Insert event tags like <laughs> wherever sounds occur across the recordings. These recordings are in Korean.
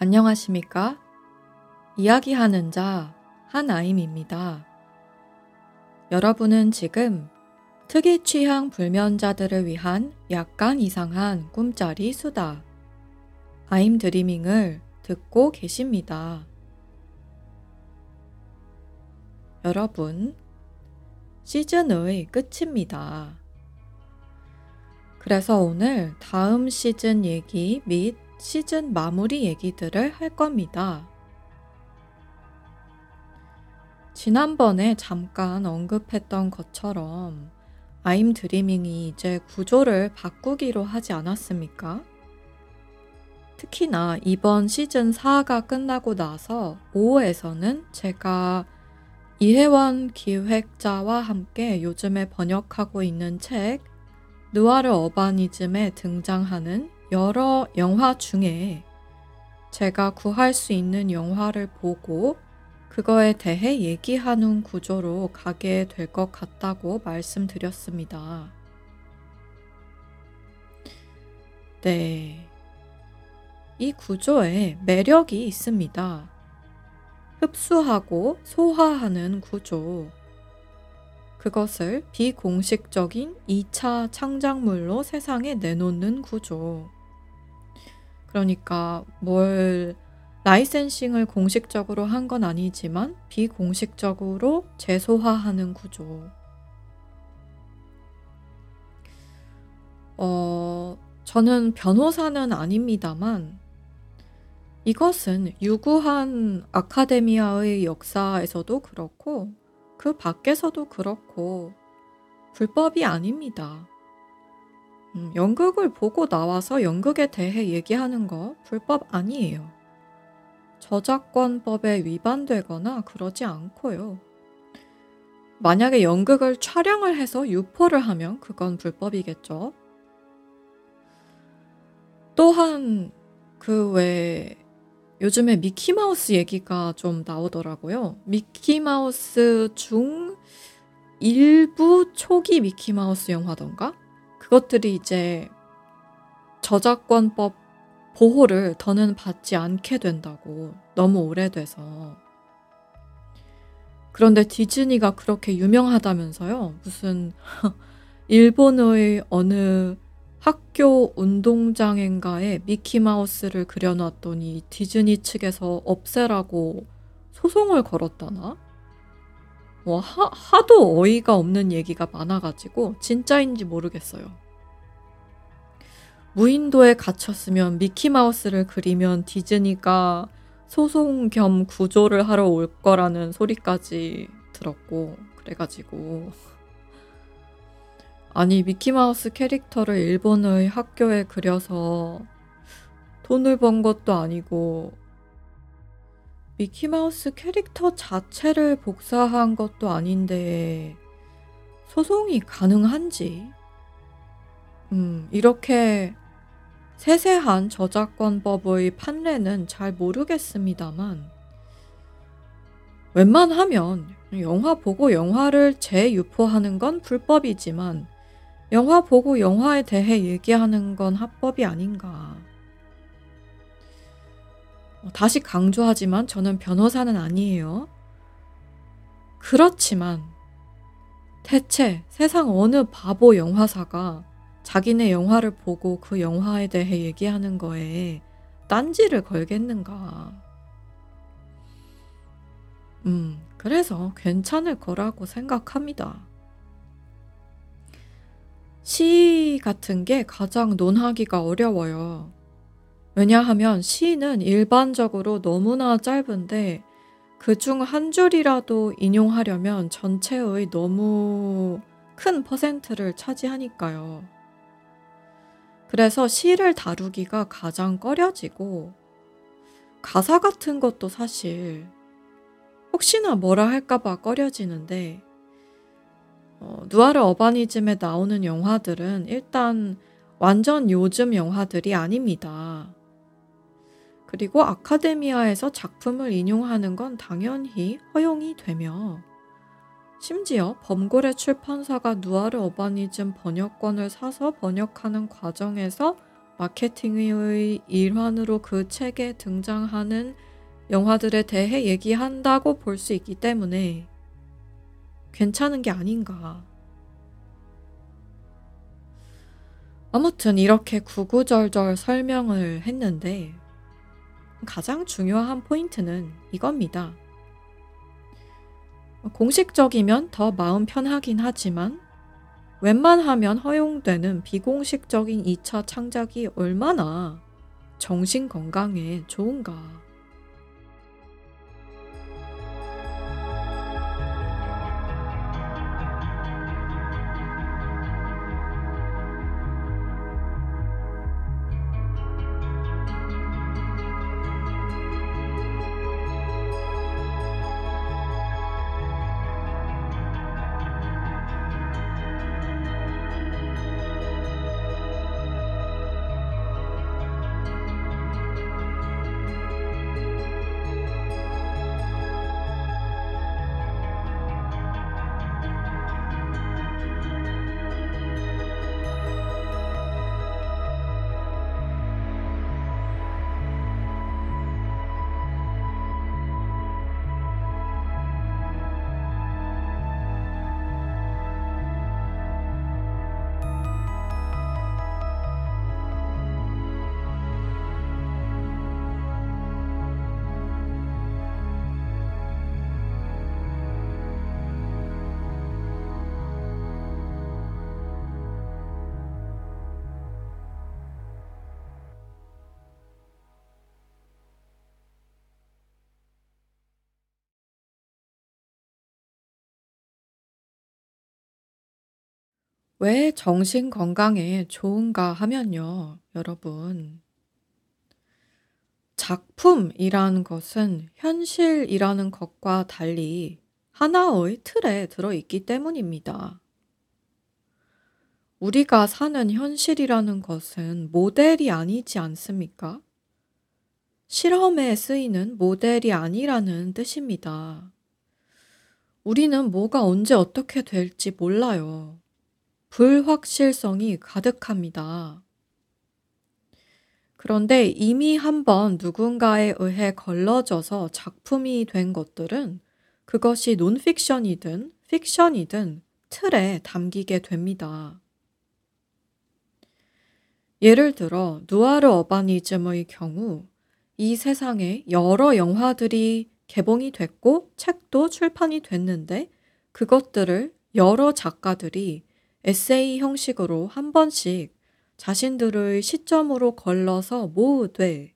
안녕하십니까? 이야기하는 자 한아임입니다. 여러분은 지금 특이 취향 불면자들을 위한 약간 이상한 꿈자리 수다 아임 드리밍을 듣고 계십니다. 여러분, 시즌의 끝입니다. 그래서 오늘 다음 시즌 얘기 및 시즌 마무리 얘기들을 할 겁니다. 지난번에 잠깐 언급했던 것처럼 아임 드리밍이 이제 구조를 바꾸기로 하지 않았습니까? 특히나 이번 시즌 4가 끝나고 나서 5에서는 제가 이혜원 기획자와 함께 요즘에 번역하고 있는 책 느와르 어바니즘에 등장하는 여러 영화 중에 제가 구할 수 있는 영화를 보고 그거에 대해 얘기하는 구조로 가게 될 것 같다고 말씀드렸습니다. 네. 이 구조에 매력이 있습니다. 흡수하고 소화하는 구조. 그것을 비공식적인 2차 창작물로 세상에 내놓는 구조. 그러니까 뭘 라이센싱을 공식적으로 한 건 아니지만 비공식적으로 재소화하는 구조. 어, 저는 변호사는 아닙니다만 이것은 유구한 아카데미아의 역사에서도 그렇고 그 밖에서도 그렇고 불법이 아닙니다. 음, 연극을 보고 나와서 연극에 대해 얘기하는 거 불법 아니에요. 저작권법에 위반되거나 그러지 않고요. 만약에 연극을 촬영을 해서 유포를 하면 그건 불법이겠죠. 또한 그외 요즘에 미키마우스 얘기가 좀 나오더라고요. 미키마우스 중 일부 초기 미키마우스 영화던가? 그것들이 이제 저작권법 보호를 더는 받지 않게 된다고 너무 오래돼서 그런데 디즈니가 그렇게 유명하다면서요 무슨 <laughs> 일본의 어느 학교 운동장인가에 미키마우스를 그려놨더니 디즈니 측에서 없애라고 소송을 걸었다나? 뭐 하, 하도 어이가 없는 얘기가 많아가지고 진짜인지 모르겠어요. 무인도에 갇혔으면 미키마우스를 그리면 디즈니가 소송 겸 구조를 하러 올 거라는 소리까지 들었고 그래가지고 아니 미키마우스 캐릭터를 일본의 학교에 그려서 돈을 번 것도 아니고 미키마우스 캐릭터 자체를 복사한 것도 아닌데 소송이 가능한지 음, 이렇게 세세한 저작권법의 판례는 잘 모르겠습니다만 웬만하면 영화 보고 영화를 재유포하는 건 불법이지만 영화 보고 영화에 대해 얘기하는 건 합법이 아닌가. 어, 다시 강조하지만 저는 변호사는 아니에요. 그렇지만 대체 세상 어느 바보 영화사가 자기네 영화를 보고 그 영화에 대해 얘기하는 거에 딴지를 걸겠는가. 음, 그래서 괜찮을 거라고 생각합니다. 시 같은 게 가장 논하기가 어려워요. 왜냐하면 시는 일반적으로 너무나 짧은데 그 중 한 줄이라도 인용하려면 전체의 너무 큰 퍼센트를 차지하니까요. 그래서 시를 다루기가 가장 꺼려지고 가사 같은 것도 사실 혹시나 뭐라 할까봐 꺼려지는데 어, 누아르 어바니즘에 나오는 영화들은 일단 완전 요즘 영화들이 아닙니다. 그리고 아카데미아에서 작품을 인용하는 건 당연히 허용이 되며 심지어 범고래 출판사가 누아르 어바니즘 번역권을 사서 번역하는 과정에서 마케팅의 일환으로 그 책에 등장하는 영화들에 대해 얘기한다고 볼 수 있기 때문에 괜찮은 게 아닌가. 아무튼 이렇게 구구절절 설명을 했는데 가장 중요한 포인트는 이겁니다. 공식적이면 더 마음 편하긴 하지만 웬만하면 허용되는 비공식적인 2차 창작이 얼마나 정신 건강에 좋은가. 왜 정신 건강에 좋은가 하면요, 여러분. 작품이라는 것은 현실이라는 것과 달리 하나의 틀에 들어있기 때문입니다. 우리가 사는 현실이라는 것은 모델이 아니지 않습니까? 실험에 쓰이는 모델이 아니라는 뜻입니다. 우리는 뭐가 언제 어떻게 될지 몰라요. 불확실성이 가득합니다. 그런데 이미 한번 누군가에 의해 걸러져서 작품이 된 것들은 그것이 논픽션이든 픽션이든 틀에 담기게 됩니다. 예를 들어 누아르 어바니즘의 경우 이 세상에 여러 영화들이 개봉이 됐고 책도 출판이 됐는데 그것들을 여러 작가들이 에세이 형식으로 한 번씩 자신들의 시점으로 걸러서 모으되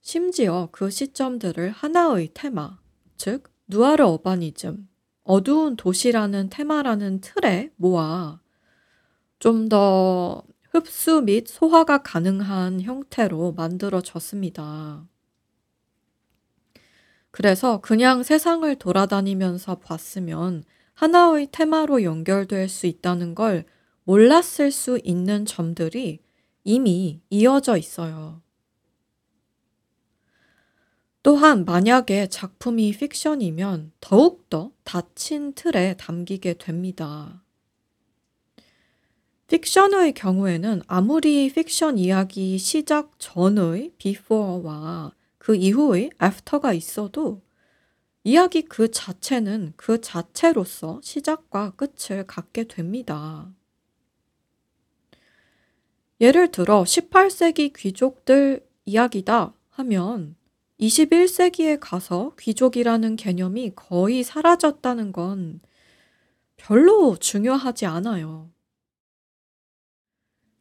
심지어 그 시점들을 하나의 테마, 즉 누아르 어바니즘, 어두운 도시라는 테마라는 틀에 모아 좀 더 흡수 및 소화가 가능한 형태로 만들어졌습니다. 그래서 그냥 세상을 돌아다니면서 봤으면 하나의 테마로 연결될 수 있다는 걸 몰랐을 수 있는 점들이 이미 이어져 있어요. 또한 만약에 작품이 픽션이면 더욱더 닫힌 틀에 담기게 됩니다. 픽션의 경우에는 아무리 픽션 이야기 시작 전의 before와 그 이후의 after가 있어도 이야기 그 자체는 그 자체로서 시작과 끝을 갖게 됩니다. 예를 들어 18세기 귀족들 이야기다 하면 21세기에 가서 귀족이라는 개념이 거의 사라졌다는 건 별로 중요하지 않아요.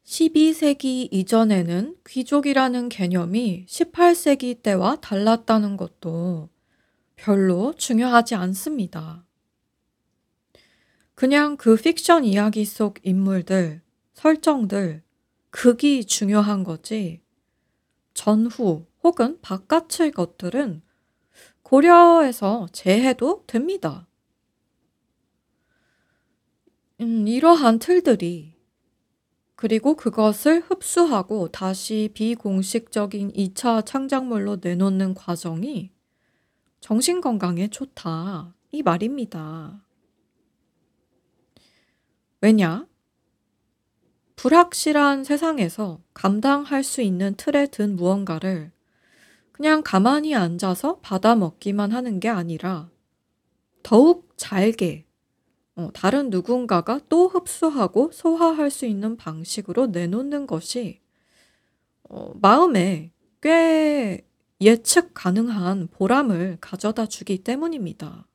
12세기 이전에는 귀족이라는 개념이 18세기 때와 달랐다는 것도 별로 중요하지 않습니다. 그냥 그 픽션 이야기 속 인물들, 설정들, 극이 중요한 거지, 전후 혹은 바깥의 것들은 고려해서 재해도 됩니다. 음, 이러한 틀들이 그리고 그것을 흡수하고 다시 비공식적인 2차 창작물로 내놓는 과정이 정신 건강에 좋다. 이 말입니다. 왜냐? 불확실한 세상에서 감당할 수 있는 틀에 든 무언가를 그냥 가만히 앉아서 받아 먹기만 하는 게 아니라 더욱 잘게 어, 다른 누군가가 또 흡수하고 소화할 수 있는 방식으로 내놓는 것이 어, 마음에 꽤 예측 가능한 보람을 가져다 주기 때문입니다.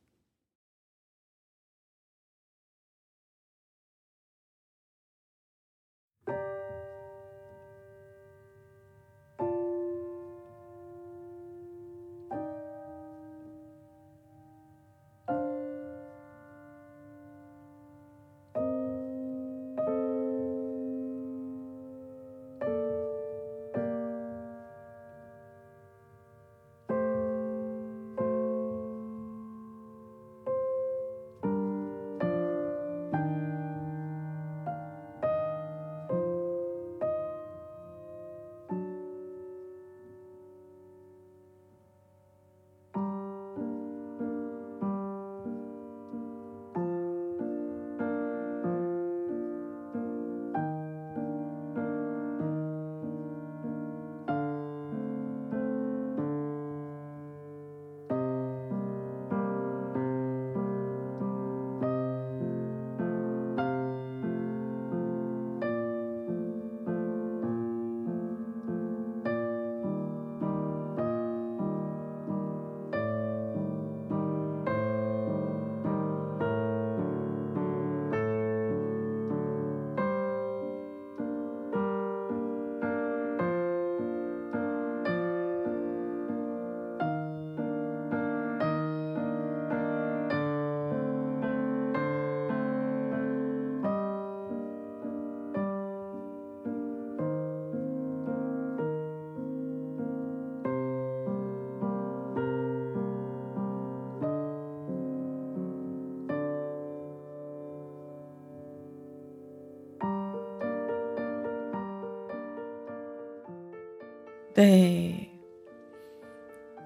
네.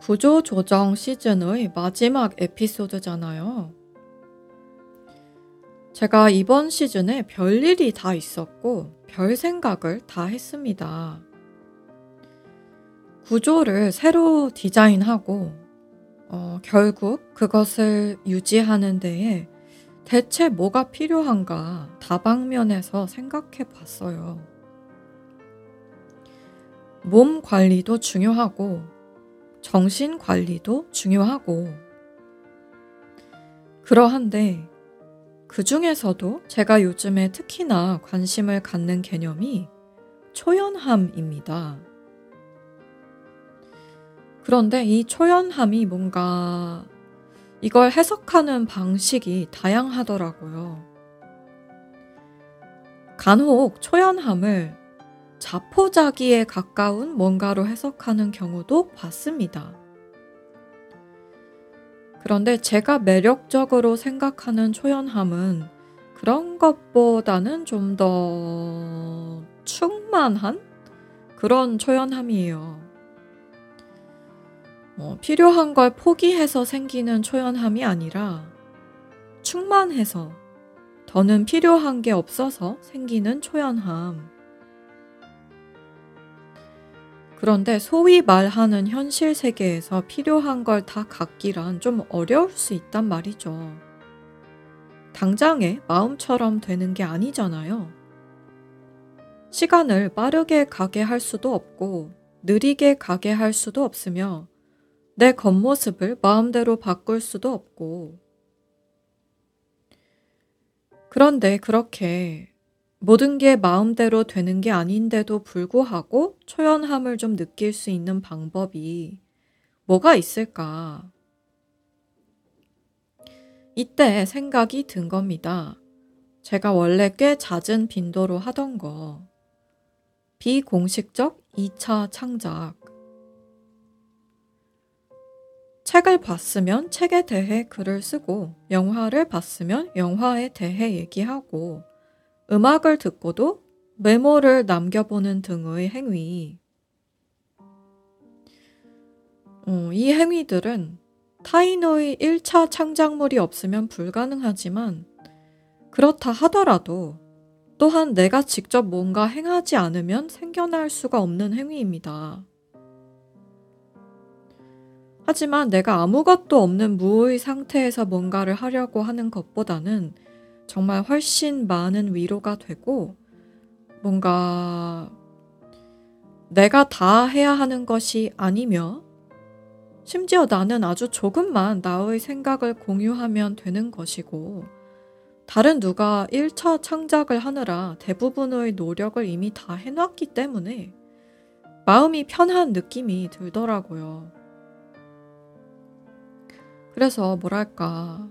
구조 조정 시즌의 마지막 에피소드잖아요. 제가 이번 시즌에 별 일이 다 있었고, 별 생각을 다 했습니다. 구조를 새로 디자인하고, 어, 결국 그것을 유지하는 데에 대체 뭐가 필요한가 다방면에서 생각해 봤어요. 몸 관리도 중요하고, 정신 관리도 중요하고, 그러한데, 그 중에서도 제가 요즘에 특히나 관심을 갖는 개념이 초연함입니다. 그런데 이 초연함이 뭔가 이걸 해석하는 방식이 다양하더라고요. 간혹 초연함을 자포자기에 가까운 뭔가로 해석하는 경우도 봤습니다. 그런데 제가 매력적으로 생각하는 초연함은 그런 것보다는 좀 더 충만한 그런 초연함이에요. 뭐 필요한 걸 포기해서 생기는 초연함이 아니라 충만해서 더는 필요한 게 없어서 생기는 초연함. 그런데 소위 말하는 현실 세계에서 필요한 걸 다 갖기란 좀 어려울 수 있단 말이죠. 당장에 마음처럼 되는 게 아니잖아요. 시간을 빠르게 가게 할 수도 없고, 느리게 가게 할 수도 없으며, 내 겉모습을 마음대로 바꿀 수도 없고. 그런데 그렇게 모든 게 마음대로 되는 게 아닌데도 불구하고 초연함을 좀 느낄 수 있는 방법이 뭐가 있을까? 이때 생각이 든 겁니다. 제가 원래 꽤 잦은 빈도로 하던 거. 비공식적 2차 창작. 책을 봤으면 책에 대해 글을 쓰고, 영화를 봤으면 영화에 대해 얘기하고, 음악을 듣고도 메모를 남겨보는 등의 행위. 어, 이 행위들은 타인의 1차 창작물이 없으면 불가능하지만 그렇다 하더라도 또한 내가 직접 뭔가 행하지 않으면 생겨날 수가 없는 행위입니다. 하지만 내가 아무것도 없는 무의 상태에서 뭔가를 하려고 하는 것보다는 정말 훨씬 많은 위로가 되고 뭔가 내가 다 해야 하는 것이 아니며 심지어 나는 아주 조금만 나의 생각을 공유하면 되는 것이고 다른 누가 1차 창작을 하느라 대부분의 노력을 이미 다 해놨기 때문에 마음이 편한 느낌이 들더라고요. 그래서 뭐랄까,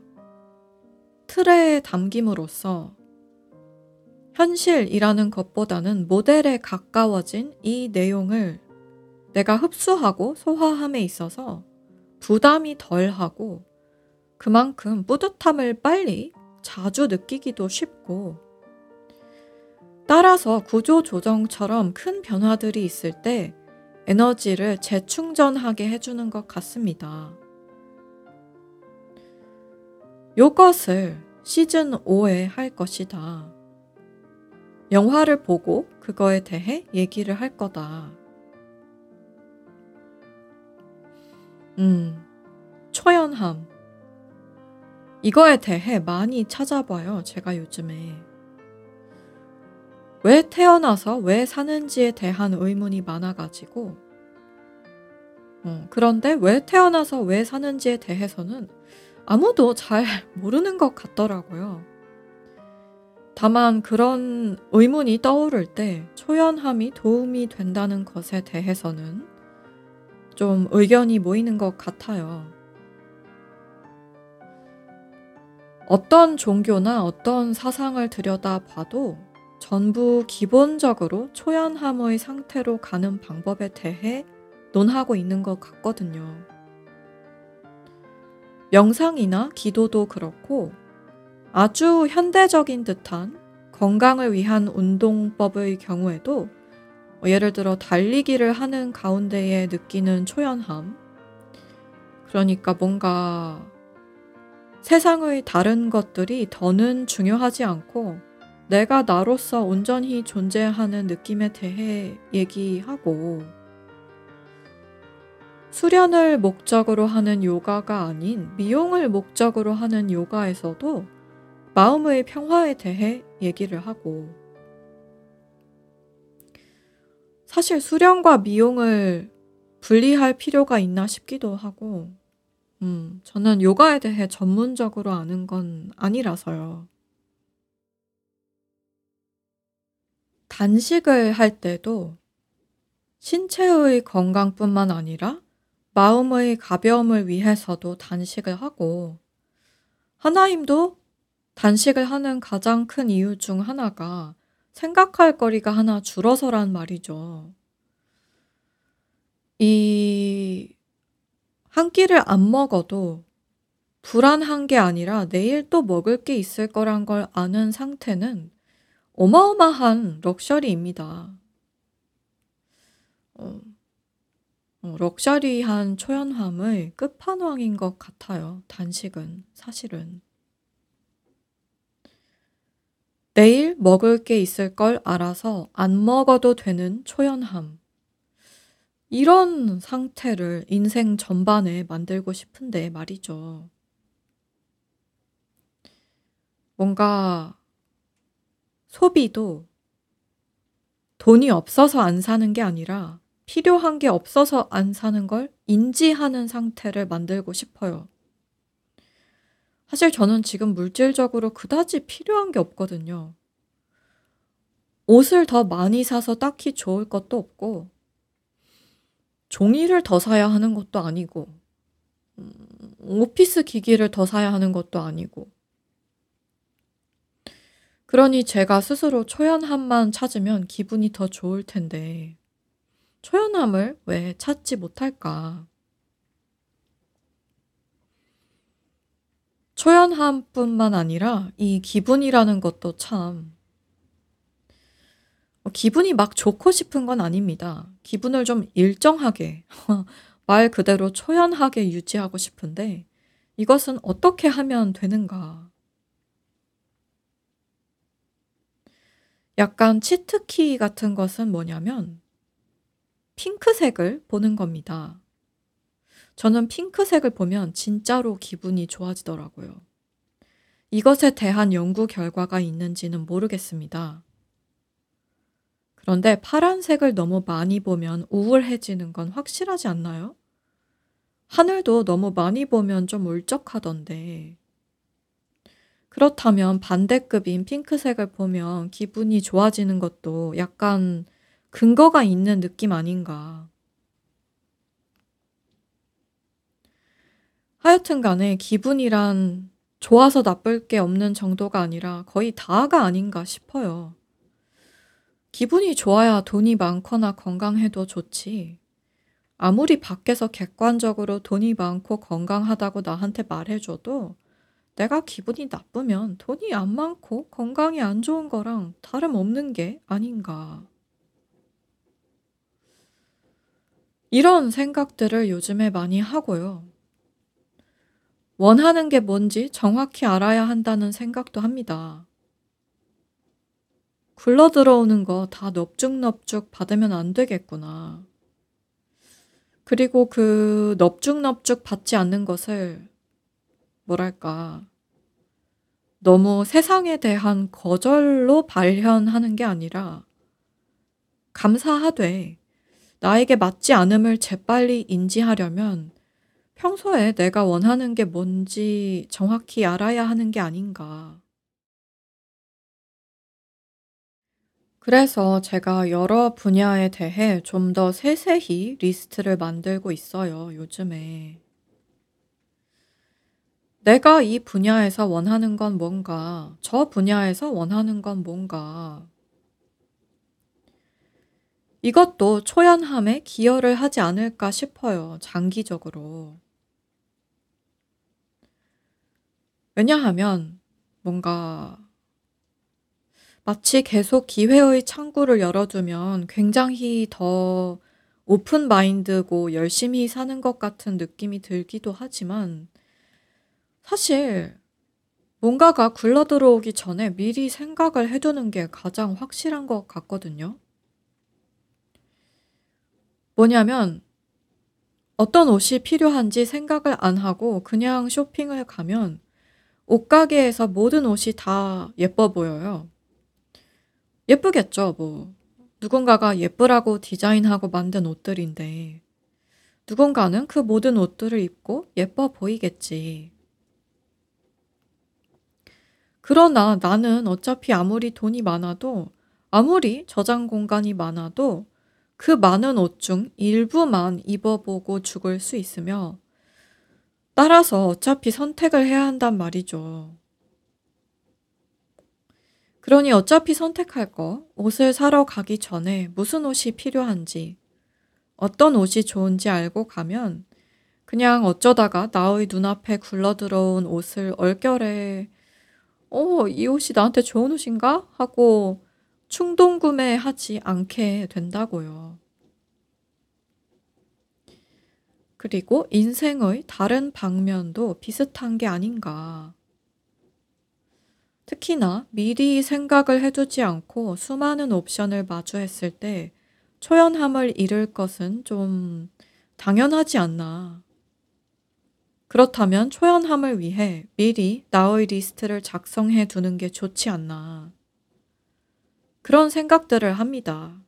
틀에 담김으로써 현실이라는 것보다는 모델에 가까워진 이 내용을 내가 흡수하고 소화함에 있어서 부담이 덜하고 그만큼 뿌듯함을 빨리 자주 느끼기도 쉽고 따라서 구조 조정처럼 큰 변화들이 있을 때 에너지를 재충전하게 해주는 것 같습니다. 요것을 시즌 5에 할 것이다. 영화를 보고 그거에 대해 얘기를 할 거다. 음, 초연함. 이거에 대해 많이 찾아봐요, 제가 요즘에. 왜 태어나서 왜 사는지에 대한 의문이 많아가지고. 어, 그런데 왜 태어나서 왜 사는지에 대해서는 아무도 잘 모르는 것 같더라고요. 다만 그런 의문이 떠오를 때 초연함이 도움이 된다는 것에 대해서는 좀 의견이 모이는 것 같아요. 어떤 종교나 어떤 사상을 들여다 봐도 전부 기본적으로 초연함의 상태로 가는 방법에 대해 논하고 있는 것 같거든요. 명상이나 기도도 그렇고 아주 현대적인 듯한 건강을 위한 운동법의 경우에도 예를 들어 달리기를 하는 가운데에 느끼는 초연함. 그러니까 뭔가 세상의 다른 것들이 더는 중요하지 않고 내가 나로서 온전히 존재하는 느낌에 대해 얘기하고 수련을 목적으로 하는 요가가 아닌 미용을 목적으로 하는 요가에서도 마음의 평화에 대해 얘기를 하고 사실 수련과 미용을 분리할 필요가 있나 싶기도 하고 음, 저는 요가에 대해 전문적으로 아는 건 아니라서요. 단식을 할 때도 신체의 건강뿐만 아니라 마음의 가벼움을 위해서도 단식을 하고 하나님도 단식을 하는 가장 큰 이유 중 하나가 생각할 거리가 하나 줄어서란 말이죠. 이 한 끼를 안 먹어도 불안한 게 아니라 내일 또 먹을 게 있을 거란 걸 아는 상태는 어마어마한 럭셔리입니다. 어, 어, 럭셔리한 초연함의 끝판왕인 것 같아요. 단식은 사실은. 내일 먹을 게 있을 걸 알아서 안 먹어도 되는 초연함. 이런 상태를 인생 전반에 만들고 싶은데 말이죠. 뭔가 소비도 돈이 없어서 안 사는 게 아니라 필요한 게 없어서 안 사는 걸 인지하는 상태를 만들고 싶어요. 사실 저는 지금 물질적으로 그다지 필요한 게 없거든요. 옷을 더 많이 사서 딱히 좋을 것도 없고, 종이를 더 사야 하는 것도 아니고, 음, 오피스 기기를 더 사야 하는 것도 아니고. 그러니 제가 스스로 초연함만 찾으면 기분이 더 좋을 텐데, 초연함을 왜 찾지 못할까? 초연함뿐만 아니라 이 기분이라는 것도 참 어, 기분이 막 좋고 싶은 건 아닙니다. 기분을 좀 일정하게 <laughs> 말 그대로 초연하게 유지하고 싶은데 이것은 어떻게 하면 되는가? 약간 치트키 같은 것은 뭐냐면 핑크색을 보는 겁니다. 저는 핑크색을 보면 진짜로 기분이 좋아지더라고요. 이것에 대한 연구 결과가 있는지는 모르겠습니다. 그런데 파란색을 너무 많이 보면 우울해지는 건 확실하지 않나요? 하늘도 너무 많이 보면 좀 울적하던데. 그렇다면 반대급인 핑크색을 보면 기분이 좋아지는 것도 약간 근거가 있는 느낌 아닌가. 하여튼 간에 기분이란 좋아서 나쁠 게 없는 정도가 아니라 거의 다가 아닌가 싶어요. 기분이 좋아야 돈이 많거나 건강해도 좋지. 아무리 밖에서 객관적으로 돈이 많고 건강하다고 나한테 말해줘도 내가 기분이 나쁘면 돈이 안 많고 건강이 안 좋은 거랑 다름없는 게 아닌가. 이런 생각들을 요즘에 많이 하고요. 원하는 게 뭔지 정확히 알아야 한다는 생각도 합니다. 굴러 들어오는 거 다 넙죽넙죽 받으면 안 되겠구나. 그리고 그 넙죽넙죽 받지 않는 것을 뭐랄까 너무 세상에 대한 거절로 발현하는 게 아니라 감사하되 나에게 맞지 않음을 재빨리 인지하려면 평소에 내가 원하는 게 뭔지 정확히 알아야 하는 게 아닌가. 그래서 제가 여러 분야에 대해 좀 더 세세히 리스트를 만들고 있어요, 요즘에. 내가 이 분야에서 원하는 건 뭔가, 저 분야에서 원하는 건 뭔가. 이것도 초연함에 기여를 하지 않을까 싶어요, 장기적으로. 왜냐하면 뭔가 마치 계속 기회의 창구를 열어두면 굉장히 더 오픈 마인드고 열심히 사는 것 같은 느낌이 들기도 하지만 사실 뭔가가 굴러 들어오기 전에 미리 생각을 해두는 게 가장 확실한 것 같거든요. 뭐냐면 어떤 옷이 필요한지 생각을 안 하고 그냥 쇼핑을 가면 옷가게에서 모든 옷이 다 예뻐 보여요. 예쁘겠죠, 뭐. 누군가가 예쁘라고 디자인하고 만든 옷들인데, 누군가는 그 모든 옷들을 입고 예뻐 보이겠지. 그러나 나는 어차피 아무리 돈이 많아도, 아무리 저장 공간이 많아도 그 많은 옷 중 일부만 입어보고 죽을 수 있으며, 따라서 어차피 선택을 해야 한단 말이죠. 그러니 어차피 선택할 거, 옷을 사러 가기 전에 무슨 옷이 필요한지, 어떤 옷이 좋은지 알고 가면 그냥 어쩌다가 나의 눈앞에 굴러들어온 옷을 얼결에 어, 이 옷이 나한테 좋은 옷인가? 하고 충동 구매하지 않게 된다고요. 그리고 인생의 다른 방면도 비슷한 게 아닌가. 특히나 미리 생각을 해두지 않고 수많은 옵션을 마주했을 때 초연함을 잃을 것은 좀 당연하지 않나. 그렇다면 초연함을 위해 미리 나의 리스트를 작성해 두는 게 좋지 않나. 그런 생각들을 합니다.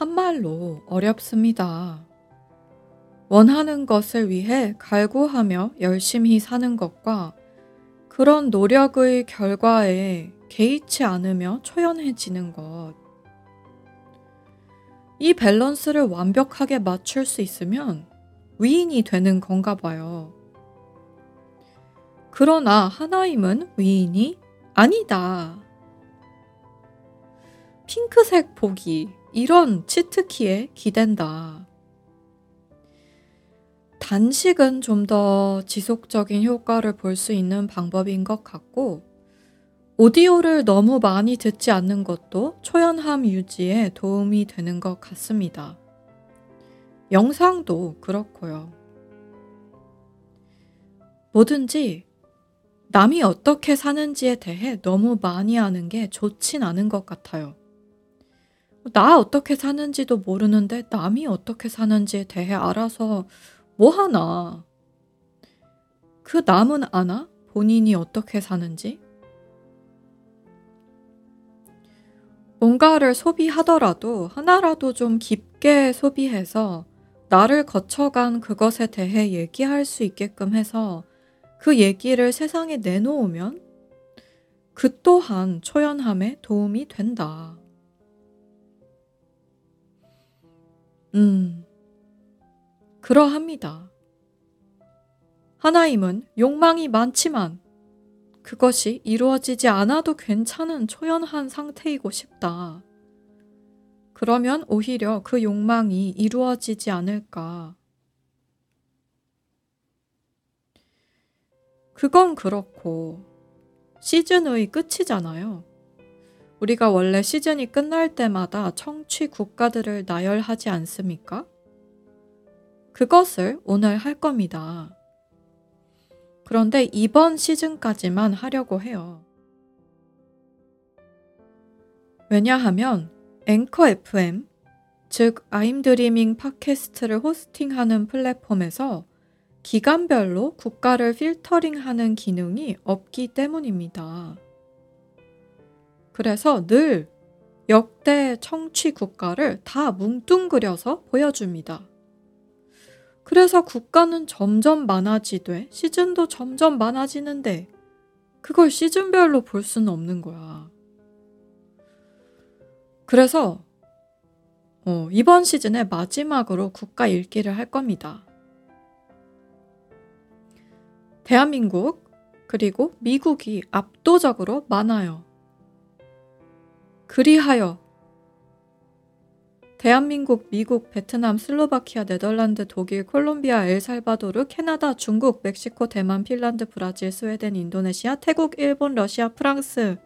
참말로 어렵습니다. 원하는 것을 위해 갈구하며 열심히 사는 것과 그런 노력의 결과에 개의치 않으며 초연해지는 것. 이 밸런스를 완벽하게 맞출 수 있으면 위인이 되는 건가 봐요. 그러나 하나임은 위인이 아니다. 핑크색 보기, 이런 치트키에 기댄다. 단식은 좀 더 지속적인 효과를 볼 수 있는 방법인 것 같고, 오디오를 너무 많이 듣지 않는 것도 초연함 유지에 도움이 되는 것 같습니다. 영상도 그렇고요. 뭐든지 남이 어떻게 사는지에 대해 너무 많이 아는 게 좋진 않은 것 같아요. 나 어떻게 사는지도 모르는데 남이 어떻게 사는지에 대해 알아서 뭐 하나? 그 남은 아나? 본인이 어떻게 사는지? 뭔가를 소비하더라도 하나라도 좀 깊게 소비해서 나를 거쳐간 그것에 대해 얘기할 수 있게끔 해서 그 얘기를 세상에 내놓으면 그 또한 초연함에 도움이 된다. 음, 그러합니다. 하나임은 욕망이 많지만 그것이 이루어지지 않아도 괜찮은 초연한 상태이고 싶다. 그러면 오히려 그 욕망이 이루어지지 않을까. 그건 그렇고, 시즌의 끝이잖아요. 우리가 원래 시즌이 끝날 때마다 청취 국가들을 나열하지 않습니까? 그것을 오늘 할 겁니다. 그런데 이번 시즌까지만 하려고 해요. 왜냐하면 앵커 FM, 즉 아임드리밍 팟캐스트를 호스팅하는 플랫폼에서 기간별로 국가를 필터링하는 기능이 없기 때문입니다. 그래서 늘 역대 청취 국가를 다 뭉뚱그려서 보여줍니다. 그래서 국가는 점점 많아지되 시즌도 점점 많아지는데 그걸 시즌별로 볼 수는 없는 거야. 그래서 어, 이번 시즌의 마지막으로 국가 읽기를 할 겁니다. 대한민국 그리고 미국이 압도적으로 많아요. 그리하여 대한민국, 미국, 베트남, 슬로바키아, 네덜란드, 독일, 콜롬비아, 엘살바도르, 캐나다, 중국, 멕시코, 대만, 핀란드, 브라질, 스웨덴, 인도네시아, 태국, 일본, 러시아, 프랑스,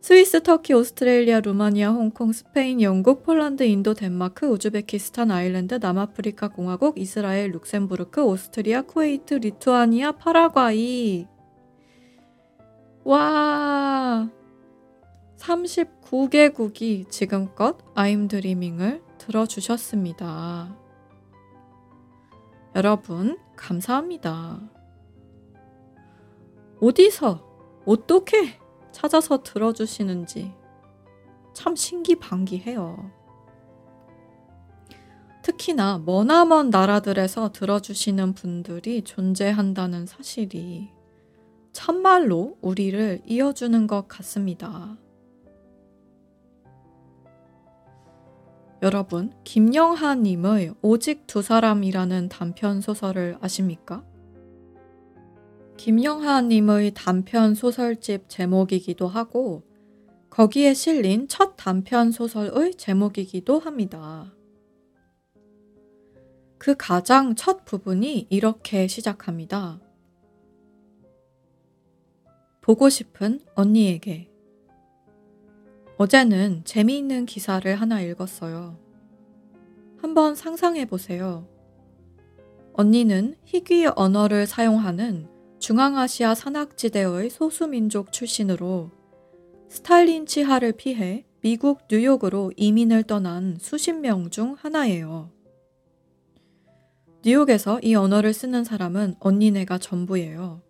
스위스, 터키, 오스트레일리아, 루마니아, 홍콩, 스페인, 영국, 폴란드, 인도, 덴마크, 우즈베키스탄, 아일랜드, 남아프리카 공화국, 이스라엘, 룩셈부르크, 오스트리아, 쿠웨이트, 리투아니아, 파라과이. 와. 39개국이 지금껏 I'm Dreaming을 들어주셨습니다. 여러분, 감사합니다. 어디서, 어떻게 찾아서 들어주시는지 참 신기반기해요. 특히나 머나먼 나라들에서 들어주시는 분들이 존재한다는 사실이 참말로 우리를 이어주는 것 같습니다. 여러분, 김영하님의 오직 두 사람이라는 단편 소설을 아십니까? 김영하님의 단편 소설집 제목이기도 하고, 거기에 실린 첫 단편 소설의 제목이기도 합니다. 그 가장 첫 부분이 이렇게 시작합니다. 보고 싶은 언니에게 어제는 재미있는 기사를 하나 읽었어요. 한번 상상해 보세요. 언니는 희귀 언어를 사용하는 중앙아시아 산악지대의 소수민족 출신으로 스탈린 치하를 피해 미국 뉴욕으로 이민을 떠난 수십 명 중 하나예요. 뉴욕에서 이 언어를 쓰는 사람은 언니네가 전부예요.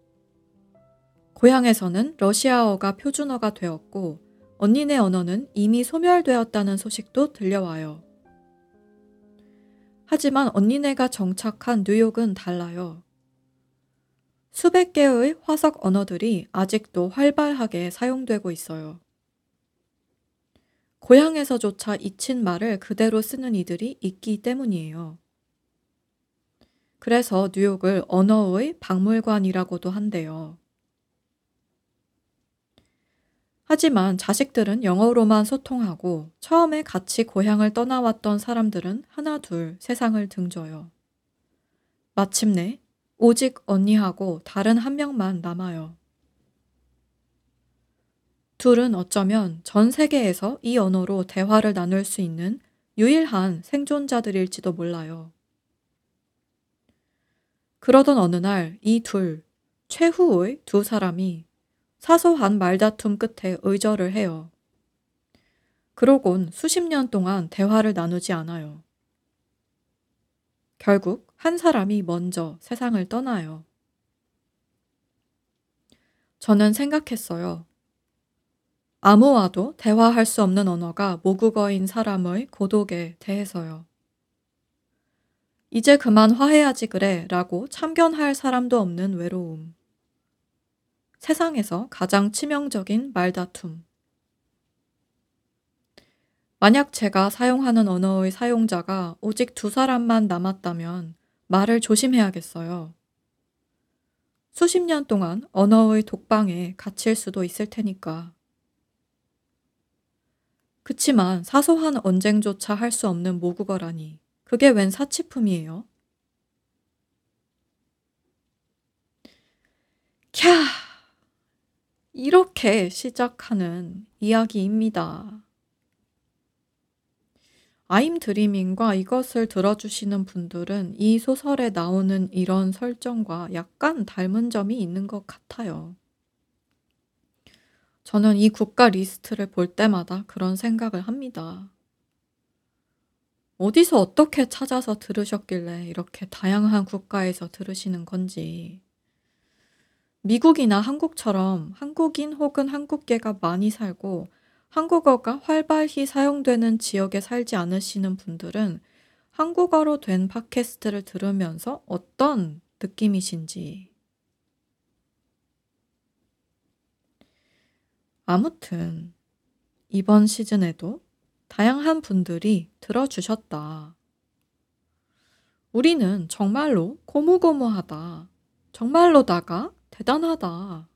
고향에서는 러시아어가 표준어가 되었고 언니네 언어는 이미 소멸되었다는 소식도 들려와요. 하지만 언니네가 정착한 뉴욕은 달라요. 수백 개의 화석 언어들이 아직도 활발하게 사용되고 있어요. 고향에서조차 잊힌 말을 그대로 쓰는 이들이 있기 때문이에요. 그래서 뉴욕을 언어의 박물관이라고도 한대요. 하지만 자식들은 영어로만 소통하고 처음에 같이 고향을 떠나왔던 사람들은 하나 둘 세상을 등져요. 마침내 오직 언니하고 다른 한 명만 남아요. 둘은 어쩌면 전 세계에서 이 언어로 대화를 나눌 수 있는 유일한 생존자들일지도 몰라요. 그러던 어느 날 이 둘, 최후의 두 사람이 사소한 말다툼 끝에 의절을 해요. 그러곤 수십 년 동안 대화를 나누지 않아요. 결국 한 사람이 먼저 세상을 떠나요. 저는 생각했어요. 아무와도 대화할 수 없는 언어가 모국어인 사람의 고독에 대해서요. 이제 그만 화해하지 그래 라고 참견할 사람도 없는 외로움. 세상에서 가장 치명적인 말다툼. 만약 제가 사용하는 언어의 사용자가 오직 두 사람만 남았다면 말을 조심해야겠어요. 수십 년 동안 언어의 독방에 갇힐 수도 있을 테니까. 그치만 사소한 언쟁조차 할 수 없는 모국어라니, 그게 웬 사치품이에요? 캬! 이렇게 시작하는 이야기입니다. 아임 드리밍과 이것을 들어주시는 분들은 이 소설에 나오는 이런 설정과 약간 닮은 점이 있는 것 같아요. 저는 이 국가 리스트를 볼 때마다 그런 생각을 합니다. 어디서 어떻게 찾아서 들으셨길래 이렇게 다양한 국가에서 들으시는 건지. 미국이나 한국처럼 한국인 혹은 한국계가 많이 살고 한국어가 활발히 사용되는 지역에 살지 않으시는 분들은 한국어로 된 팟캐스트를 들으면서 어떤 느낌이신지. 아무튼, 이번 시즌에도 다양한 분들이 들어주셨다. 우리는 정말로 고무고무하다. 정말로다가 대단하다.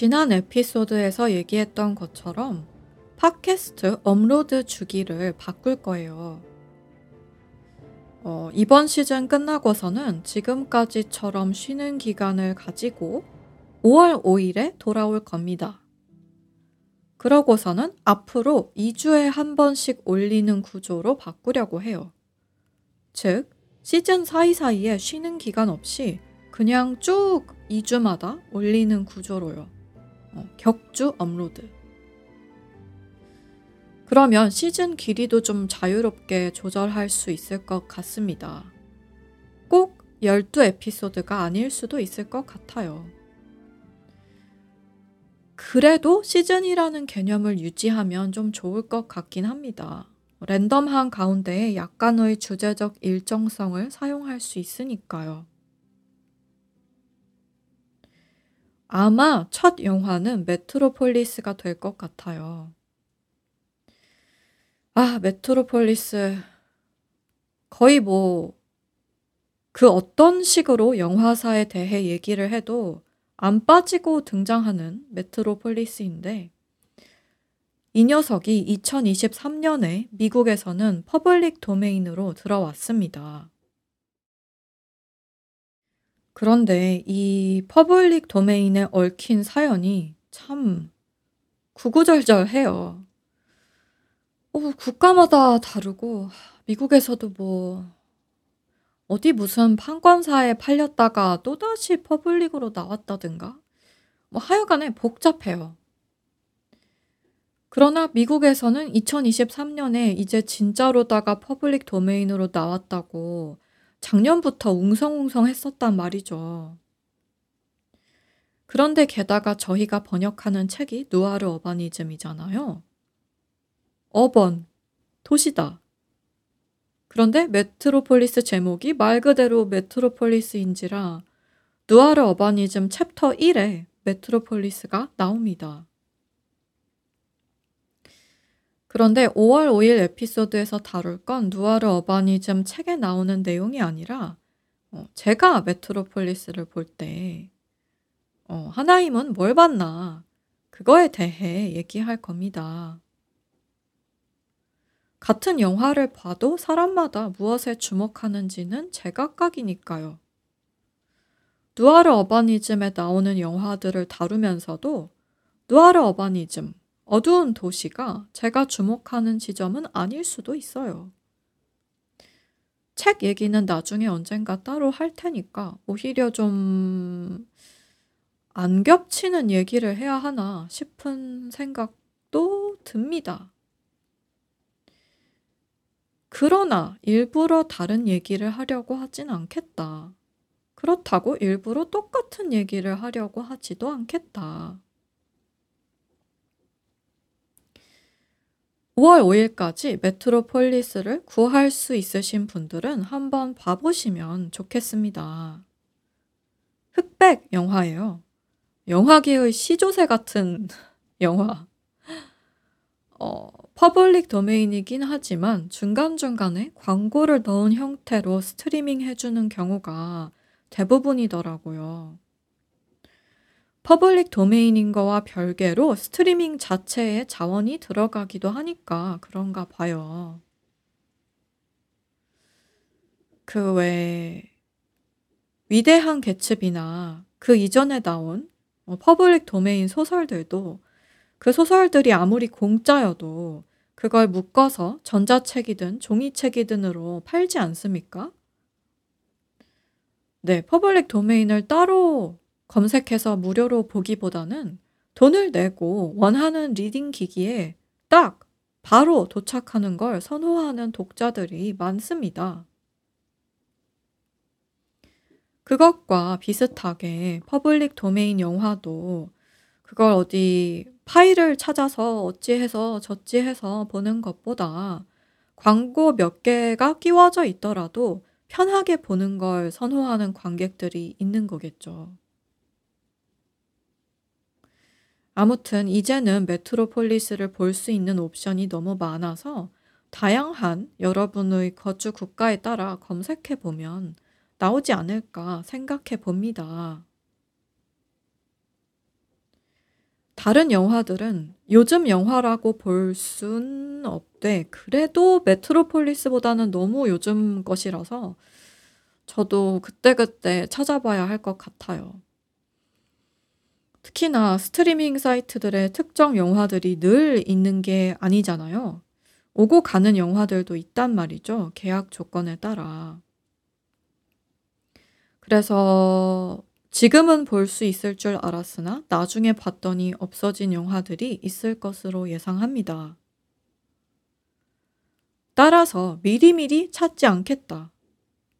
지난 에피소드에서 얘기했던 것처럼 팟캐스트 업로드 주기를 바꿀 거예요. 어, 이번 시즌 끝나고서는 지금까지처럼 쉬는 기간을 가지고 5월 5일에 돌아올 겁니다. 그러고서는 앞으로 2주에 한 번씩 올리는 구조로 바꾸려고 해요. 즉, 시즌 사이사이에 쉬는 기간 없이 그냥 쭉 2주마다 올리는 구조로요. 어, 격주 업로드. 그러면 시즌 길이도 좀 자유롭게 조절할 수 있을 것 같습니다. 꼭 12에피소드가 아닐 수도 있을 것 같아요. 그래도 시즌이라는 개념을 유지하면 좀 좋을 것 같긴 합니다. 랜덤한 가운데에 약간의 주제적 일정성을 사용할 수 있으니까요. 아마 첫 영화는 메트로폴리스가 될 것 같아요. 아, 메트로폴리스. 거의 뭐, 그 어떤 식으로 영화사에 대해 얘기를 해도 안 빠지고 등장하는 메트로폴리스인데, 이 녀석이 2023년에 미국에서는 public domain으로 들어왔습니다. 그런데 이 public domain에 얽힌 사연이 참 구구절절해요. 어, 국가마다 다르고 미국에서도 뭐 어디 무슨 판권사에 팔렸다가 또다시 public으로 나왔다든가 뭐 하여간에 복잡해요. 그러나 미국에서는 2023년에 이제 진짜로다가 public domain으로 나왔다고 작년부터 웅성웅성 했었단 말이죠. 그런데 게다가 저희가 번역하는 책이 Noir Urbanism이잖아요. Urban, 도시다. 그런데 메트로폴리스 제목이 말 그대로 메트로폴리스인지라 Noir Urbanism chapter 1에 메트로폴리스가 나옵니다. 그런데 5월 5일 에피소드에서 다룰 건 Noir Urbanism 책에 나오는 내용이 아니라 어, 제가 메트로폴리스를 볼 때 어, 하나님은 뭘 봤나 그거에 대해 얘기할 겁니다. 같은 영화를 봐도 사람마다 무엇에 주목하는지는 제각각이니까요. 누아르 어바니즘에 나오는 영화들을 다루면서도 누아르 어바니즘, 어두운 도시가 제가 주목하는 지점은 아닐 수도 있어요. 책 얘기는 나중에 언젠가 따로 할 테니까 오히려 좀 안 겹치는 얘기를 해야 하나 싶은 생각도 듭니다. 그러나 일부러 다른 얘기를 하려고 하진 않겠다. 그렇다고 일부러 똑같은 얘기를 하려고 하지도 않겠다. 5월 5일까지 메트로폴리스를 구할 수 있으신 분들은 한번 봐보시면 좋겠습니다. 흑백 영화예요. 영화계의 시조새 같은 <laughs> 영화. 어, public domain이긴 하지만 중간중간에 광고를 넣은 형태로 스트리밍 해주는 경우가 대부분이더라고요. public domain인 거와 별개로 스트리밍 자체에 자원이 들어가기도 하니까 그런가 봐요. 그외 위대한 개츠비나 그 이전에 나온 어, public domain 소설들도 그 소설들이 아무리 공짜여도 그걸 묶어서 전자책이든 종이책이든으로 팔지 않습니까? 네, public domain을 따로 검색해서 무료로 보기보다는 돈을 내고 원하는 reading 기기에 딱 바로 도착하는 걸 선호하는 독자들이 많습니다. 그것과 비슷하게 public domain 영화도 그걸 어디 파일을 찾아서 어찌해서 저찌해서 보는 것보다 광고 몇 개가 끼워져 있더라도 편하게 보는 걸 선호하는 관객들이 있는 거겠죠. 아무튼 이제는 메트로폴리스를 볼 수 있는 옵션이 너무 많아서 다양한 여러분의 거주 국가에 따라 검색해 보면 나오지 않을까 생각해 봅니다. 다른 영화들은 요즘 영화라고 볼 순 없되 그래도 메트로폴리스보다는 너무 요즘 것이라서 저도 그때그때 찾아봐야 할 것 같아요. 특히나 스트리밍 사이트들의 특정 영화들이 늘 있는 게 아니잖아요. 오고 가는 영화들도 있단 말이죠. 계약 조건에 따라. 그래서 지금은 볼 수 있을 줄 알았으나 나중에 봤더니 없어진 영화들이 있을 것으로 예상합니다. 따라서 미리미리 찾지 않겠다.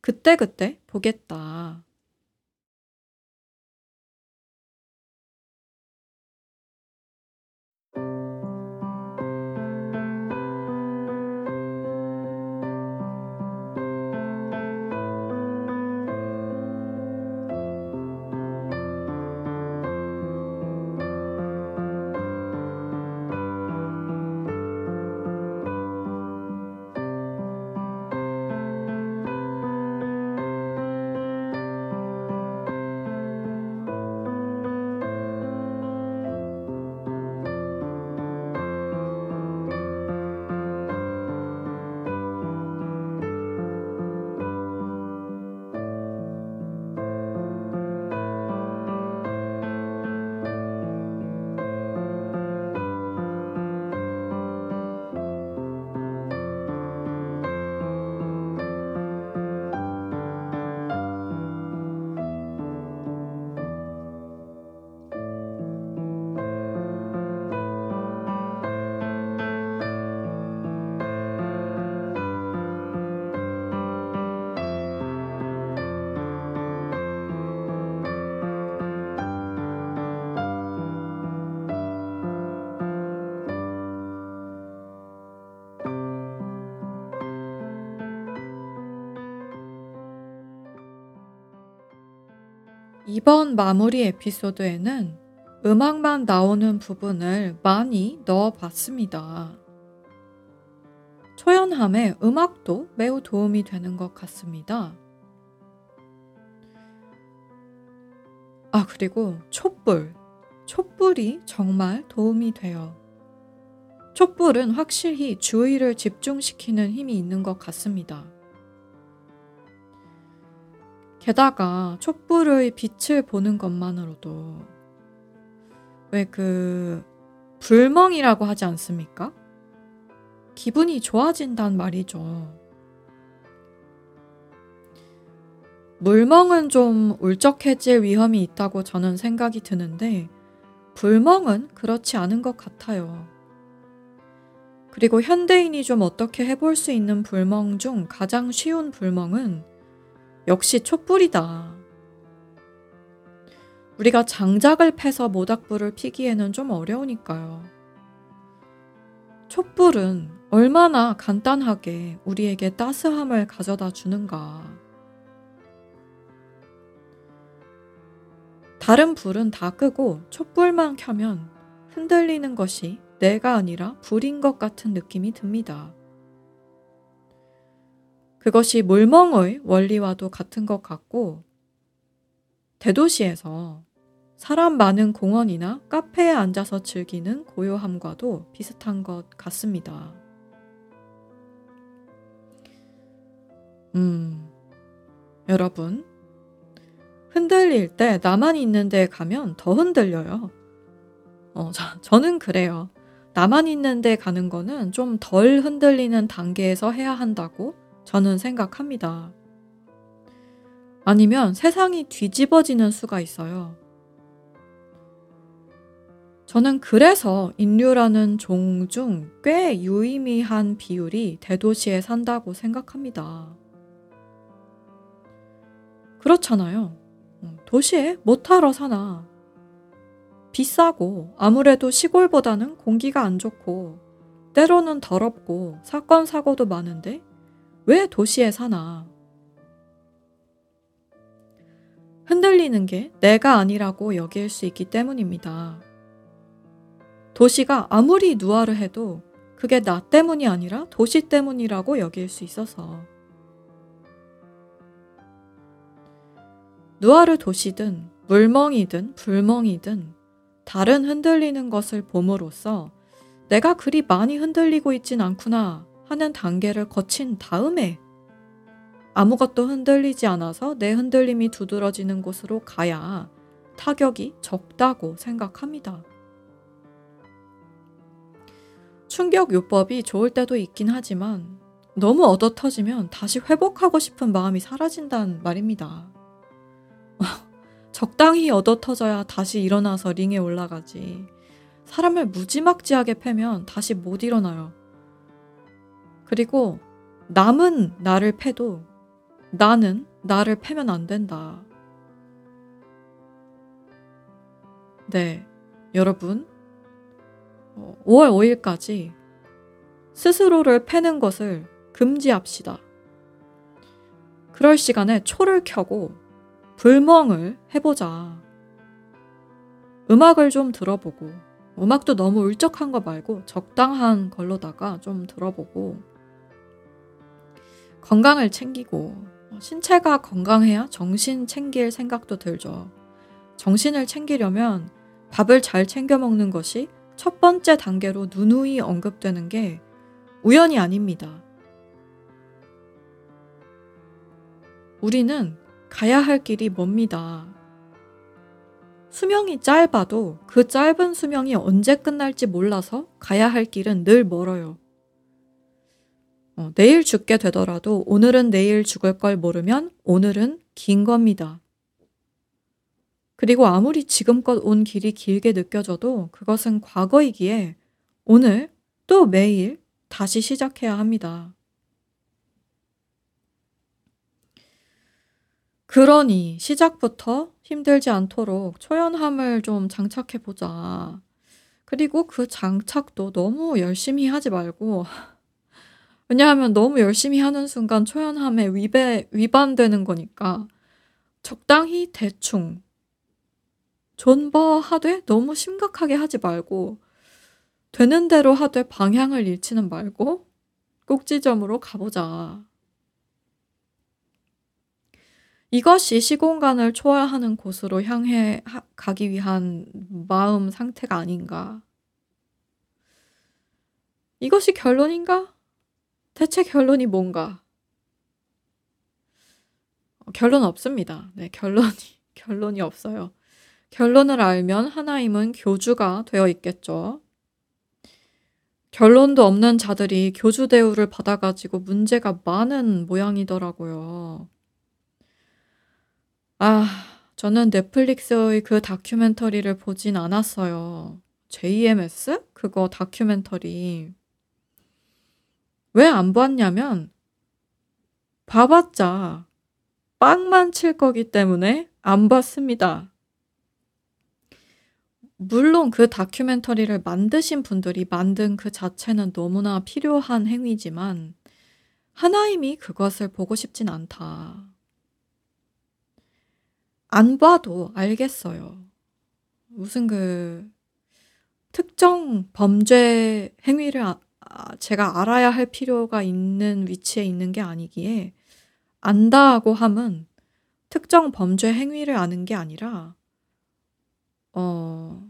그때그때 보겠다. 이번 마무리 에피소드에는 음악만 나오는 부분을 많이 넣어 봤습니다. 초연함에 음악도 매우 도움이 되는 것 같습니다. 아, 그리고 촛불. 촛불이 정말 도움이 돼요. 촛불은 확실히 주의를 집중시키는 힘이 있는 것 같습니다. 게다가 촛불의 빛을 보는 것만으로도 왜 그 불멍이라고 하지 않습니까? 기분이 좋아진단 말이죠. 물멍은 좀 울적해질 위험이 있다고 저는 생각이 드는데 불멍은 그렇지 않은 것 같아요. 그리고 현대인이 좀 어떻게 해볼 수 있는 불멍 중 가장 쉬운 불멍은 역시 촛불이다. 우리가 장작을 패서 모닥불을 피기에는 좀 어려우니까요. 촛불은 얼마나 간단하게 우리에게 따스함을 가져다 주는가. 다른 불은 다 끄고 촛불만 켜면 흔들리는 것이 내가 아니라 불인 것 같은 느낌이 듭니다. 그것이 물멍의 원리와도 같은 것 같고, 대도시에서 사람 많은 공원이나 카페에 앉아서 즐기는 고요함과도 비슷한 것 같습니다. 음, 여러분, 흔들릴 때 나만 있는 데 가면 더 흔들려요. 어, 저, 저는 그래요. 나만 있는 데 가는 거는 좀 덜 흔들리는 단계에서 해야 한다고 저는 생각합니다. 아니면 세상이 뒤집어지는 수가 있어요. 저는 그래서 인류라는 종 중 꽤 유의미한 비율이 대도시에 산다고 생각합니다. 그렇잖아요. 음, 도시에 못하러 사나. 비싸고 아무래도 시골보다는 공기가 안 좋고 때로는 더럽고 사건 사고도 많은데 왜 도시에 사나? 흔들리는 게 내가 아니라고 여길 수 있기 때문입니다. 도시가 아무리 누아르 해도 그게 나 때문이 아니라 도시 때문이라고 여길 수 있어서. 누아르 도시든 물멍이든 불멍이든 다른 흔들리는 것을 봄으로써 내가 그리 많이 흔들리고 있진 않구나 하는 단계를 거친 다음에 아무것도 흔들리지 않아서 내 흔들림이 두드러지는 곳으로 가야 타격이 적다고 생각합니다. 충격 요법이 좋을 때도 있긴 하지만 너무 얻어 터지면 다시 회복하고 싶은 마음이 사라진다는 말입니다. <laughs> 적당히 얻어 터져야 다시 일어나서 링에 올라가지. 사람을 무지막지하게 패면 다시 못 일어나요. 그리고 남은 나를 패도 나는 나를 패면 안 된다. 네, 여러분. 5월 어, 5일까지 스스로를 패는 것을 금지합시다. 그럴 시간에 초를 켜고 불멍을 해보자. 음악을 좀 들어보고, 음악도 너무 울적한 거 말고 적당한 걸로다가 좀 들어보고, 건강을 챙기고, 신체가 건강해야 정신 챙길 생각도 들죠. 정신을 챙기려면 밥을 잘 챙겨 먹는 것이 첫 번째 단계로 누누이 언급되는 게 우연이 아닙니다. 우리는 가야 할 길이 멉니다. 수명이 짧아도 그 짧은 수명이 언제 끝날지 몰라서 가야 할 길은 늘 멀어요. 어, 내일 죽게 되더라도 오늘은 내일 죽을 걸 모르면 오늘은 긴 겁니다. 그리고 아무리 지금껏 온 길이 길게 느껴져도 그것은 과거이기에 오늘 또 매일 다시 시작해야 합니다. 그러니 시작부터 힘들지 않도록 초연함을 좀 장착해 보자. 그리고 그 장착도 너무 열심히 하지 말고 왜냐하면 너무 열심히 하는 순간 초연함에 위배, 위반되는 거니까 적당히 대충 존버하되 너무 심각하게 하지 말고 되는 대로 하되 방향을 잃지는 말고 꼭지점으로 가보자. 이것이 시공간을 초월하는 곳으로 향해 가기 위한 마음 상태가 아닌가. 이것이 결론인가? 대체 결론이 뭔가? 어, 결론 없습니다. 네, 결론이, <laughs> 결론이 없어요. 결론을 알면 하나님은 교주가 되어 있겠죠. 결론도 없는 자들이 교주 대우를 받아가지고 문제가 많은 모양이더라고요. 아, 저는 넷플릭스의 그 다큐멘터리를 보진 않았어요. JMS? 그거 다큐멘터리. 왜 안 봤냐면, 봐봤자 빵만 칠 거기 때문에 안 봤습니다. 물론 그 다큐멘터리를 만드신 분들이 만든 그 자체는 너무나 필요한 행위지만 하나님이 그것을 보고 싶진 않다. 안 봐도 알겠어요. 무슨 그 특정 범죄 행위를 제가 알아야 할 필요가 있는 위치에 있는 게 아니기에 안다고 함은 특정 범죄 행위를 아는 게 아니라 어,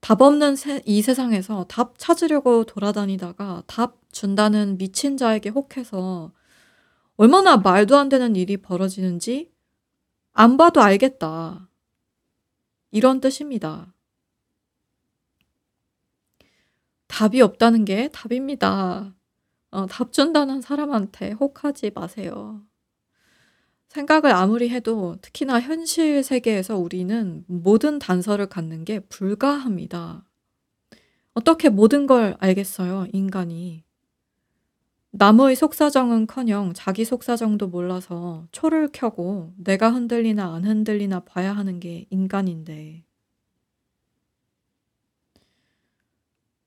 답 없는 세, 이 세상에서 답 찾으려고 돌아다니다가 답 준다는 미친 자에게 혹해서 얼마나 말도 안 되는 일이 벌어지는지 안 봐도 알겠다. 이런 뜻입니다. 답이 없다는 게 답입니다. 어, 답 준다는 사람한테 혹하지 마세요. 생각을 아무리 해도 특히나 현실 세계에서 우리는 모든 단서를 갖는 게 불가합니다. 어떻게 모든 걸 알겠어요, 인간이. 남의 속사정은 커녕 자기 속사정도 몰라서 초를 켜고 내가 흔들리나 안 흔들리나 봐야 하는 게 인간인데.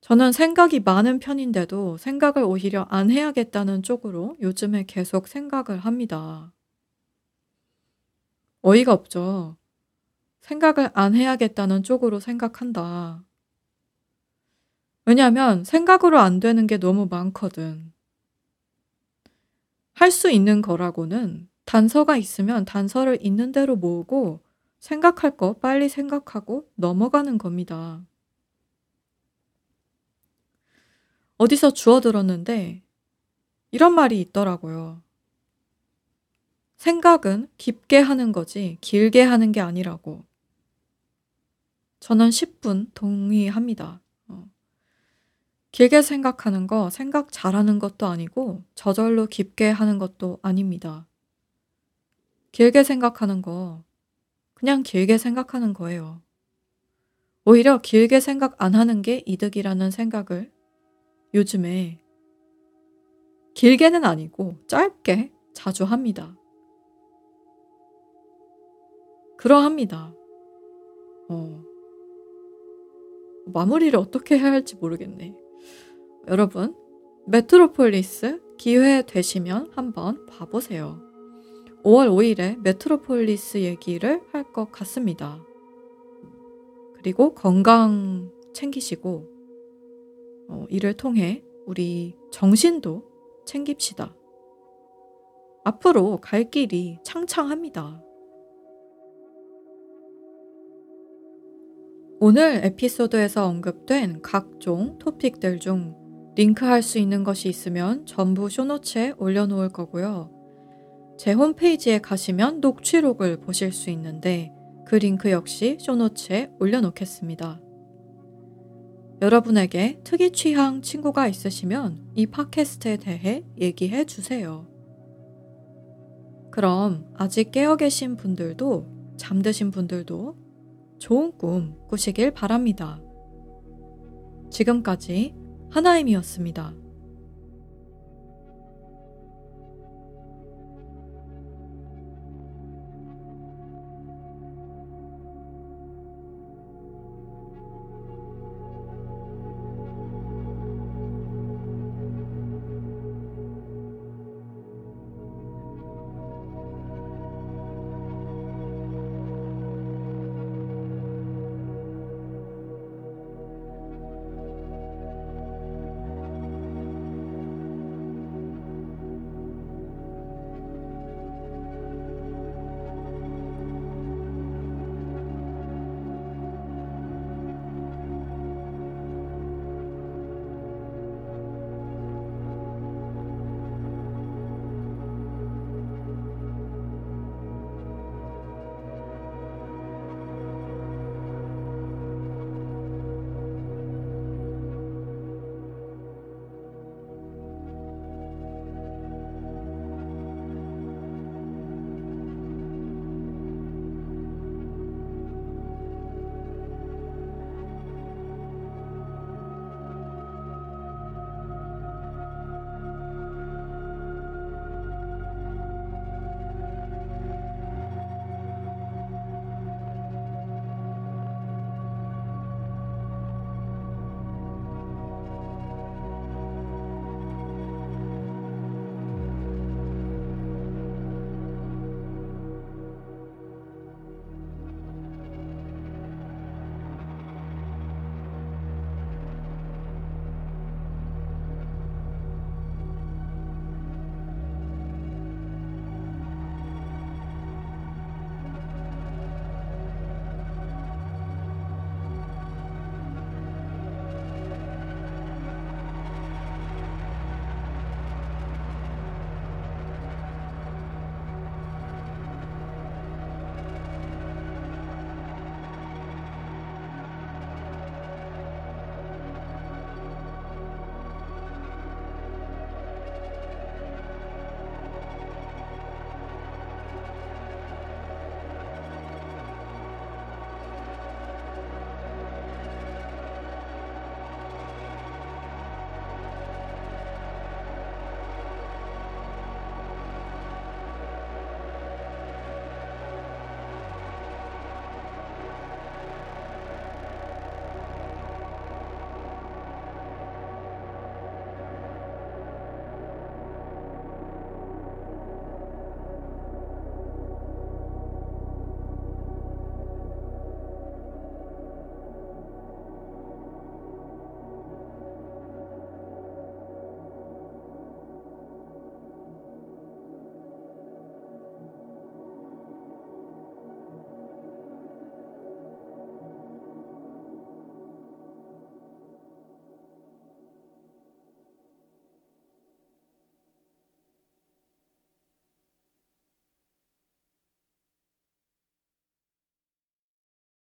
저는 생각이 많은 편인데도 생각을 오히려 안 해야겠다는 쪽으로 요즘에 계속 생각을 합니다. 어이가 없죠. 생각을 안 해야겠다는 쪽으로 생각한다. 왜냐면 생각으로 안 되는 게 너무 많거든. 할 수 있는 거라고는 단서가 있으면 단서를 있는 대로 모으고 생각할 거 빨리 생각하고 넘어가는 겁니다. 어디서 주워 들었는데 이런 말이 있더라고요. 생각은 깊게 하는 거지 길게 하는 게 아니라고. 저는 10분 동의합니다. 어. 길게 생각하는 거 생각 잘하는 것도 아니고 저절로 깊게 하는 것도 아닙니다. 길게 생각하는 거 그냥 길게 생각하는 거예요. 오히려 길게 생각 안 하는 게 이득이라는 생각을 요즘에 길게는 아니고 짧게 자주 합니다. 그러합니다. 어. 마무리를 어떻게 해야 할지 모르겠네. 여러분, 메트로폴리스 기회 되시면 한번 봐보세요. 5월 5일에 메트로폴리스 얘기를 할 것 같습니다. 그리고 건강 챙기시고, 어, 이를 통해 우리 정신도 챙깁시다. 앞으로 갈 길이 창창합니다. 오늘 에피소드에서 언급된 각종 토픽들 중 링크할 수 있는 것이 있으면 전부 쇼노츠에 올려놓을 거고요. 제 홈페이지에 가시면 녹취록을 보실 수 있는데 그 링크 역시 쇼노츠에 올려놓겠습니다. 여러분에게 특이 취향 친구가 있으시면 이 팟캐스트에 대해 얘기해 주세요. 그럼 아직 깨어 계신 분들도 잠드신 분들도 좋은 꿈 꾸시길 바랍니다. 지금까지 하나임이었습니다.